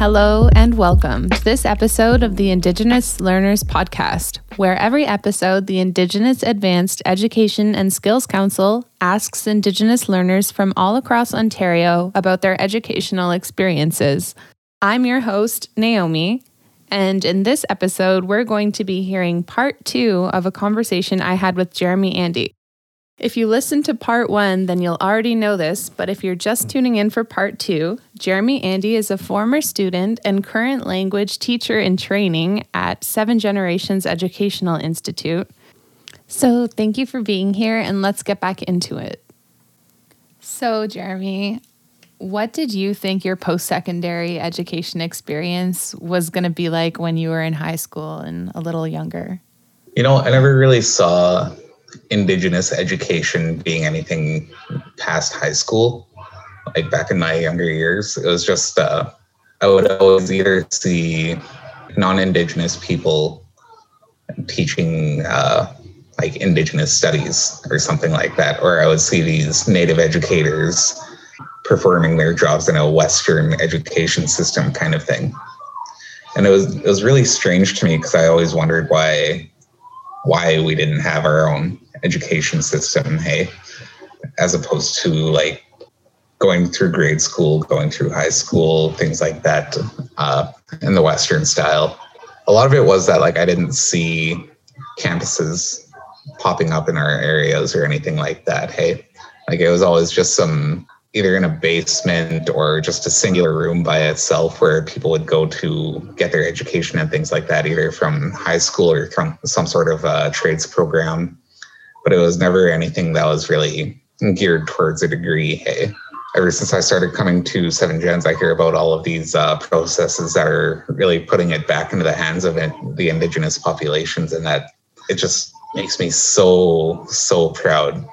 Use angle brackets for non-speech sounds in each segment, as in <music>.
Hello, and welcome to this episode of the Indigenous Learners Podcast, where every episode, the Indigenous Advanced Education and Skills Council asks Indigenous learners from all across Ontario about their educational experiences. I'm your host, Naomi, and in this episode, we're going to be hearing part two of a conversation I had with Jeremy Andy. If you listen to part one, then you'll already know this, but if you're just tuning in for part two, Jeremy Andy is a former student and current language teacher in training at Seven Generations Educational Institute. So, thank you for being here, and let's get back into it. So, Jeremy, what did you think your post secondary education experience was going to be like when you were in high school and a little younger? You know, I never really saw indigenous education being anything past high school. Like back in my younger years, it was just uh, I would always either see non-indigenous people teaching uh, like indigenous studies or something like that, or I would see these native educators performing their jobs in a Western education system kind of thing. And it was it was really strange to me because I always wondered why why we didn't have our own education system, hey, as opposed to like going through grade school, going through high school, things like that, uh, in the Western style. A lot of it was that like I didn't see campuses popping up in our areas or anything like that. Hey, like it was always just some either in a basement or just a singular room by itself where people would go to get their education and things like that, either from high school or from some sort of uh, trades program. But it was never anything that was really geared towards a degree. Hey, ever since I started coming to Seven Gens, I hear about all of these uh, processes that are really putting it back into the hands of it, the indigenous populations, and that it just makes me so so proud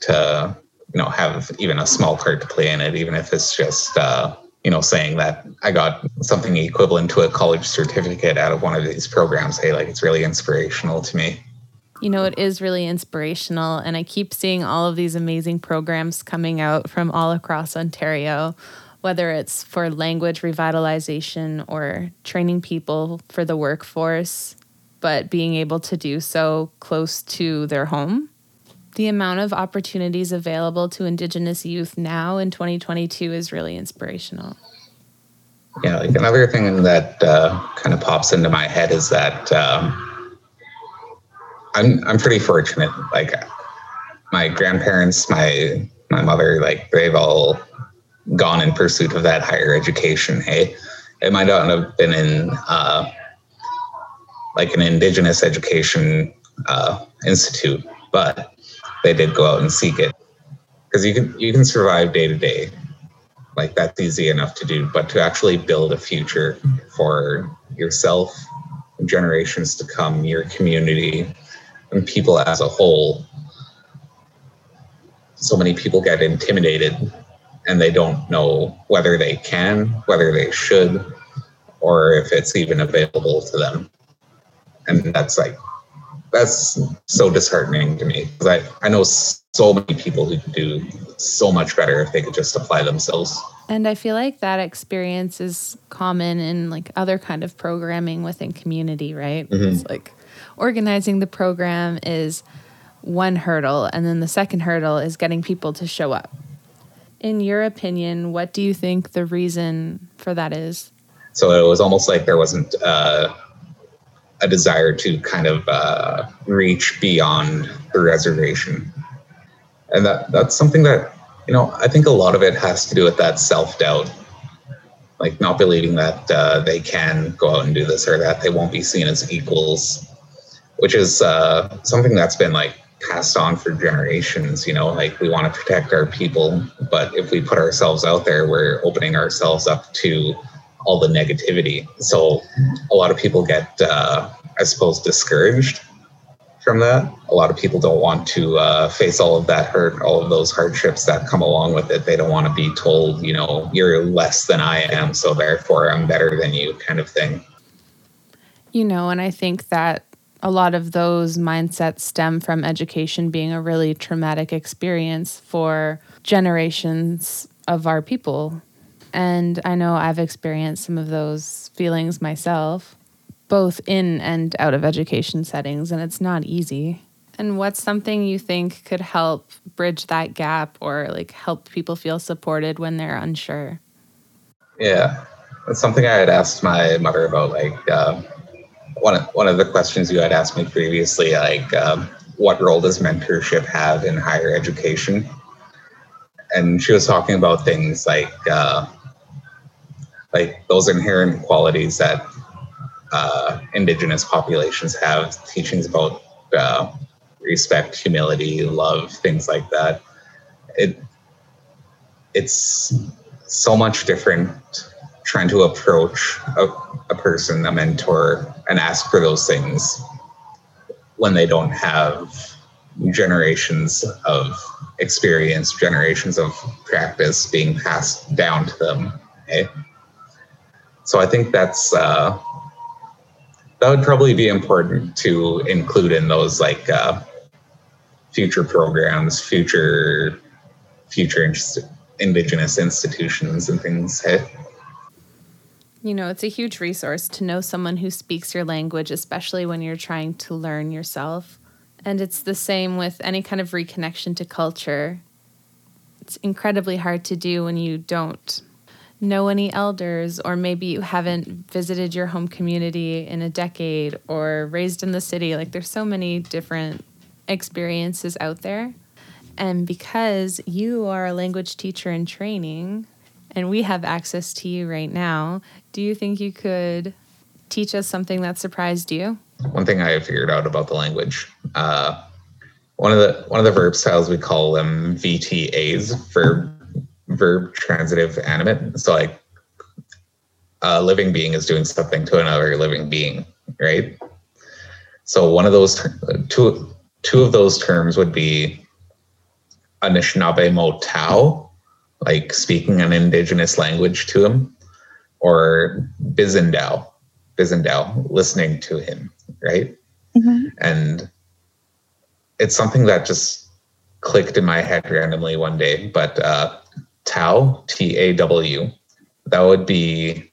to you know have even a small part to play in it even if it's just uh, you know saying that i got something equivalent to a college certificate out of one of these programs. Hey like it's really inspirational to me. You know it is really inspirational and i keep seeing all of these amazing programs coming out from all across ontario whether it's for language revitalization or training people for the workforce but being able to do so close to their home the amount of opportunities available to Indigenous youth now in 2022 is really inspirational. Yeah, like another thing that uh, kind of pops into my head is that um, I'm I'm pretty fortunate. Like my grandparents, my my mother, like they've all gone in pursuit of that higher education. Hey, it might not have been in uh, like an Indigenous education uh, institute, but they did go out and seek it. Because you can you can survive day to day. Like that's easy enough to do but to actually build a future for yourself generations to come your community and people as a whole. So many people get intimidated and they don't know whether they can whether they should or if it's even available to them. And that's like that's so disheartening to me. Because I, I know so many people who could do so much better if they could just apply themselves. And i feel like that experience is common in like other kind of programming within community right? Mm-hmm. it's like organizing the program is one hurdle and then the second hurdle is getting people to show up. In your opinion what do you think the reason for that is? So it was almost like there wasn't uh, a desire to kind of uh, reach beyond the reservation. And that that's something that, you know, I think a lot of it has to do with that self doubt, like not believing that uh, they can go out and do this or that they won't be seen as equals, which is uh, something that's been like passed on for generations. You know, like we want to protect our people, but if we put ourselves out there, we're opening ourselves up to all the negativity. So a lot of people get, uh, I suppose, discouraged from that. A lot of people don't want to uh, face all of that hurt, all of those hardships that come along with it. They don't want to be told, you know, you're less than I am, so therefore I'm better than you, kind of thing. You know, and I think that a lot of those mindsets stem from education being a really traumatic experience for generations of our people And I know I've experienced some of those feelings myself, both in and out of education settings, and it's not easy. And what's something you think could help bridge that gap or like help people feel supported when they're unsure? Yeah, that's something I had asked my mother about. Like uh, one of, one of the questions you had asked me previously, like um, what role does mentorship have in higher education? And she was talking about things like uh, like those inherent qualities that uh, indigenous populations have, teachings about uh, respect, humility, love, things like that. It it's so much different trying to approach a, a person, a mentor, and ask for those things when they don't have generations of experience, generations of practice being passed down to them. Okay? So I think that's uh, that would probably be important to include in those like uh, future programs, future future indigenous institutions and things. You know, it's a huge resource to know someone who speaks your language, especially when you're trying to learn yourself. And it's the same with any kind of reconnection to culture. It's incredibly hard to do when you don't know any elders, or maybe you haven't visited your home community in a decade or raised in the city. Like, there's so many different experiences out there. And because you are a language teacher in training and we have access to you right now, do you think you could teach us something that surprised you? One thing I figured out about the language, uh, one of the one of the verb styles we call them VTAs, verb verb transitive animate. So like a living being is doing something to another living being, right? So one of those two two of those terms would be Anishinaabe Mo Tau, like speaking an indigenous language to him, or Bizendao, Bizendao, listening to him, right? Mm-hmm. And it's something that just clicked in my head randomly one day. But uh, Tau, T A W, that would be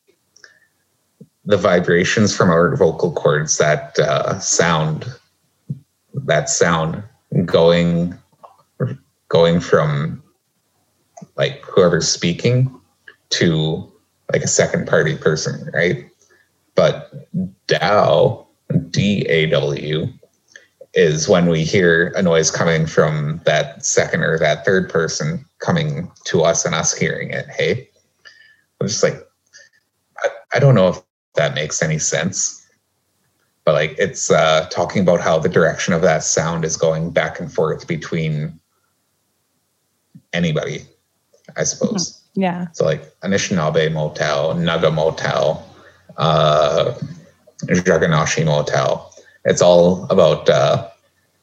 the vibrations from our vocal cords that uh, sound that sound going going from like whoever's speaking to like a second party person, right? But DAW, D A W, is when we hear a noise coming from that second or that third person coming to us and us hearing it. Hey, I'm just like, I, I don't know if that makes any sense but like it's uh, talking about how the direction of that sound is going back and forth between anybody, I suppose. Mm-hmm. Yeah. So like Anishinaabe Mo Tau, Naga Mo Tau, uh, Jaganashi Mo Tau. It's all about uh,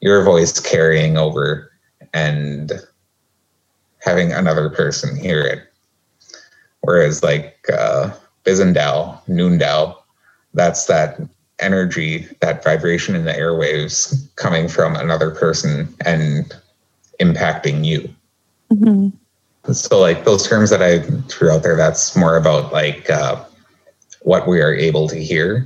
your voice carrying over and having another person hear it. Whereas like uh, Bizendao, Noondao, that's that energy, that vibration in the airwaves coming from another person and impacting you. Mm-hmm. So, like those terms that I threw out there, that's more about like uh, what we are able to hear,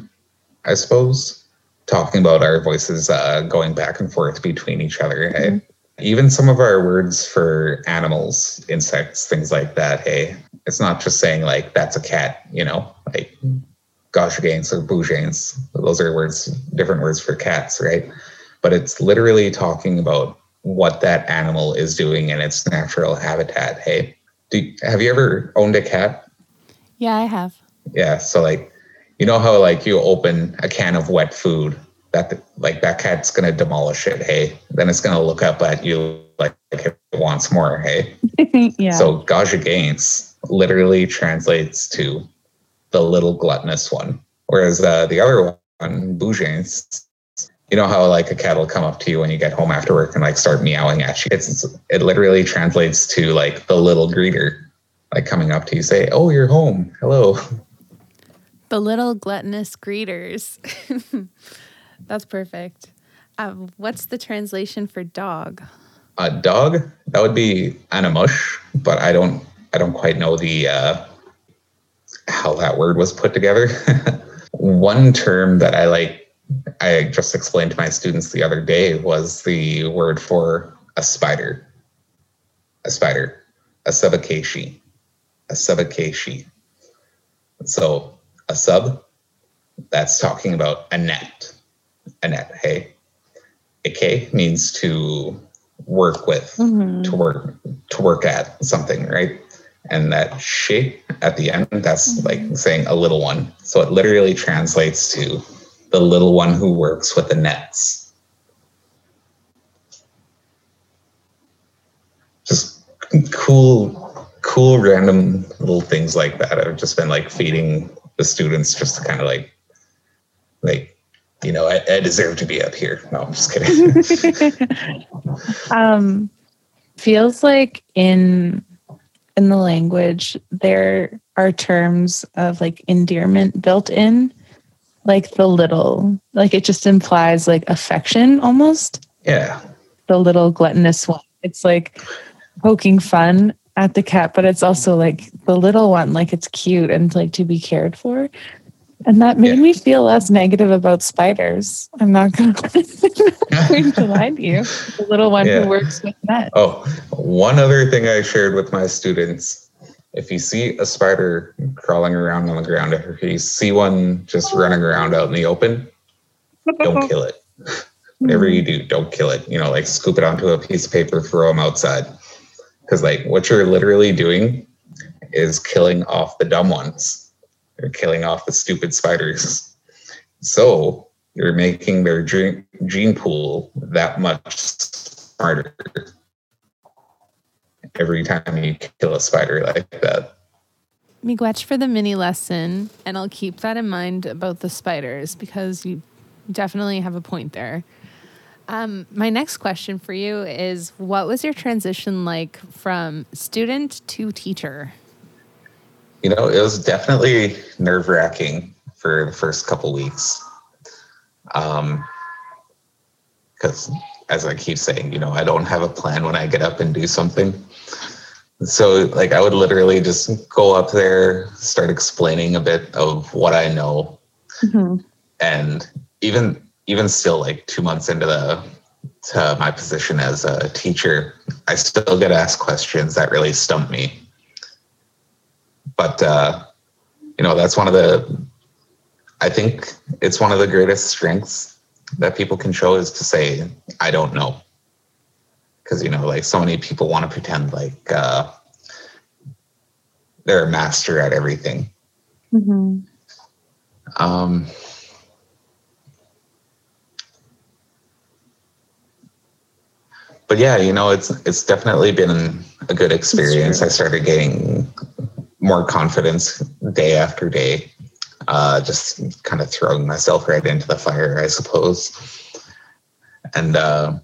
I suppose. Talking about our voices uh, going back and forth between each other. Hey? Mm-hmm. Even some of our words for animals, insects, things like that. Hey, it's not just saying like that's a cat, you know, like Goshagains or Boujains. Those are words, different words for cats, right? But it's literally talking about what that animal is doing in its natural habitat. Hey, do, have you ever owned a cat? Yeah, I have. Yeah, so like, you know how like you open a can of wet food, that like that cat's gonna demolish it. Hey, then it's gonna look up at you like, it wants more. Hey, <laughs> yeah. So gaja Gains literally translates to the little gluttonous one. Whereas uh, the other one, Boujains, you know how like a cat will come up to you when you get home after work and like start meowing at you. It's it literally translates to like the little greeter, like coming up to you, say, "Oh, you're home. Hello." <laughs> The little gluttonous greeters. <laughs> That's perfect. Uh, what's the translation for dog? A dog that would be animush, but I don't I don't quite know the uh, how that word was put together. <laughs> One term that I like I just explained to my students the other day was the word for a spider. A spider. A subakeshi. A subakeshi. So a sub, that's talking about a net. A net, hey. Ike means to work with, mm-hmm. to work to work at something, right? And that she at the end, that's mm-hmm. like saying a little one. So it literally translates to the little one who works with the nets. Just cool, cool, random little things like that. I've just been like feeding the students just to kind of like, like, you know, I, I deserve to be up here. No, I'm just kidding. <laughs> um, feels like in in the language there are terms of like endearment built in like the little, like it just implies like affection almost. Yeah. The little gluttonous one. It's like poking fun at the cat, but it's also like the little one, like it's cute and like to be cared for. And that made yeah. me feel less negative about spiders. I'm not going <laughs> to lie to you. The little one yeah. who works with net. Oh, one other thing I shared with my students if you see a spider crawling around on the ground, if you see one just running around out in the open, don't kill it. <laughs> Whatever you mm. do, don't kill it. You know, like scoop it onto a piece of paper, throw them outside. Because, like, what you're literally doing is killing off the dumb ones. You're killing off the stupid spiders. So you're making their gene pool that much smarter every time you kill a spider like that. Miigwech for the mini lesson, and I'll keep that in mind about the spiders because you definitely have a point there. Um, my next question for you is What was your transition like from student to teacher? You know, it was definitely nerve wracking for the first couple weeks. Um, because as I keep saying, you know, I don't have a plan when I get up and do something. So, like, I would literally just go up there, start explaining a bit of what I know, mm-hmm. and even even still, like two months into the to my position as a teacher, I still get asked questions that really stump me. But uh, you know, that's one of the I think it's one of the greatest strengths that people can show is to say, I don't know. Because, you know, like so many people want to pretend like uh, they're a master at everything. Mm-hmm. Um, but yeah, you know, it's it's definitely been a good experience. I started getting more confidence day after day uh, just kind of throwing myself right into the fire, I suppose. And uh,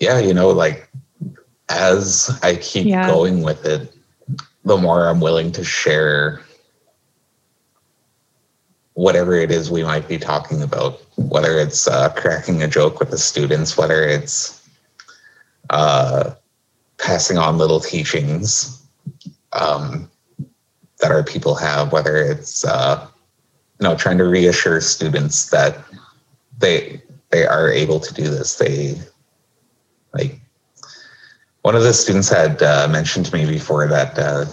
yeah, you know, like as I keep yeah. going with it, the more I'm willing to share whatever it is we might be talking about, whether it's uh, cracking a joke with the students, whether it's uh, passing on little teachings. Um, that our people have, whether it's uh, you know trying to reassure students that they they are able to do this. They like one of the students had uh, mentioned to me before that uh,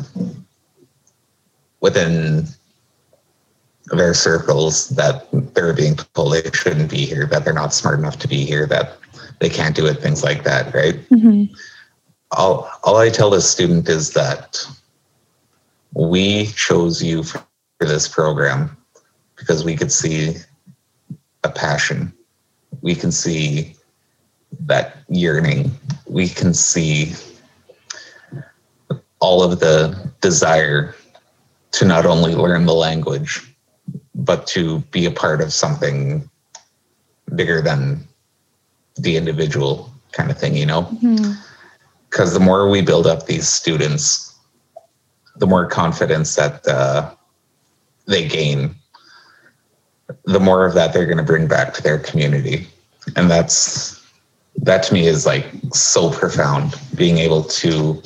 their circles that they're being told they shouldn't be here, that they're not smart enough to be here, that they can't do it, things like that, right? Mm-hmm. All all I tell this student is that we chose you for this program because we could see a passion. We can see that yearning. We can see all of the desire to not only learn the language, but to be a part of something bigger than the individual kind of thing, you know? Because mm-hmm. the more we build up these students, the more confidence that uh, they gain, the more of that they're going to bring back to their community. And that's, that to me is like so profound being able to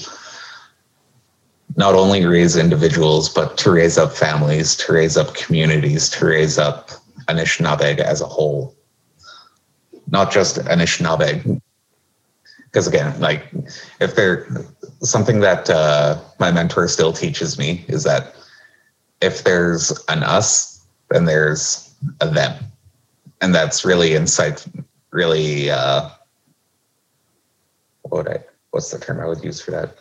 not only raise individuals, but to raise up families, to raise up communities, to raise up Anishinaabe as a whole. Not just Anishinaabe. Because again, like if there something that uh, my mentor still teaches me is that if there's an us, then there's a them. And that's really insight, really, uh, what would I, what's the term I would use for that?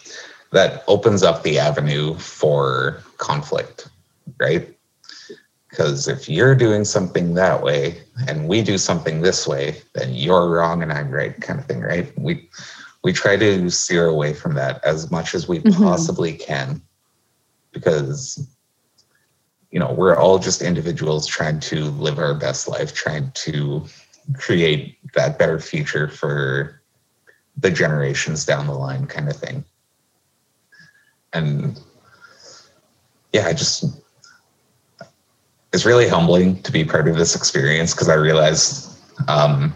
That opens up the avenue for conflict, right? Because if you're doing something that way and we do something this way, then you're wrong and I'm right, kind of thing, right? We we try to steer away from that as much as we mm-hmm. possibly can, because you know we're all just individuals trying to live our best life, trying to create that better future for the generations down the line, kind of thing. And yeah, I just it's really humbling to be part of this experience because I realize um,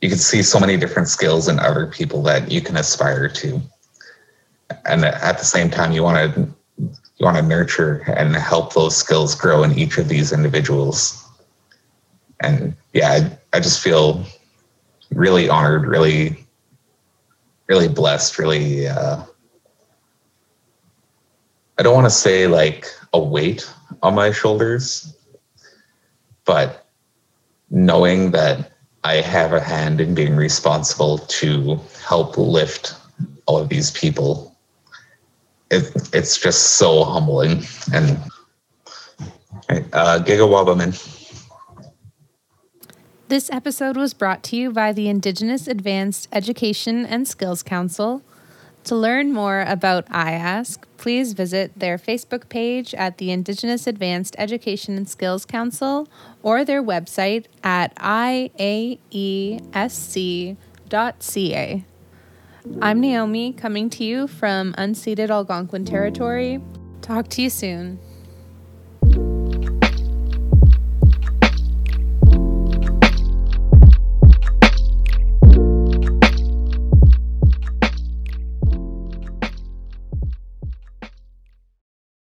you can see so many different skills in other people that you can aspire to, and at the same time, you want to you want to nurture and help those skills grow in each of these individuals. And yeah, I, I just feel really honored, really, really blessed, really. Uh, I don't want to say like a weight on my shoulders, but knowing that I have a hand in being responsible to help lift all of these people, it, it's just so humbling. And uh, Gigawabaman. This episode was brought to you by the Indigenous Advanced Education and Skills Council. To learn more about IAESC, please visit their Facebook page at the Indigenous Advanced Education and Skills Council or their website at iaesc.ca. I'm Naomi, coming to you from unceded Algonquin territory. Talk to you soon.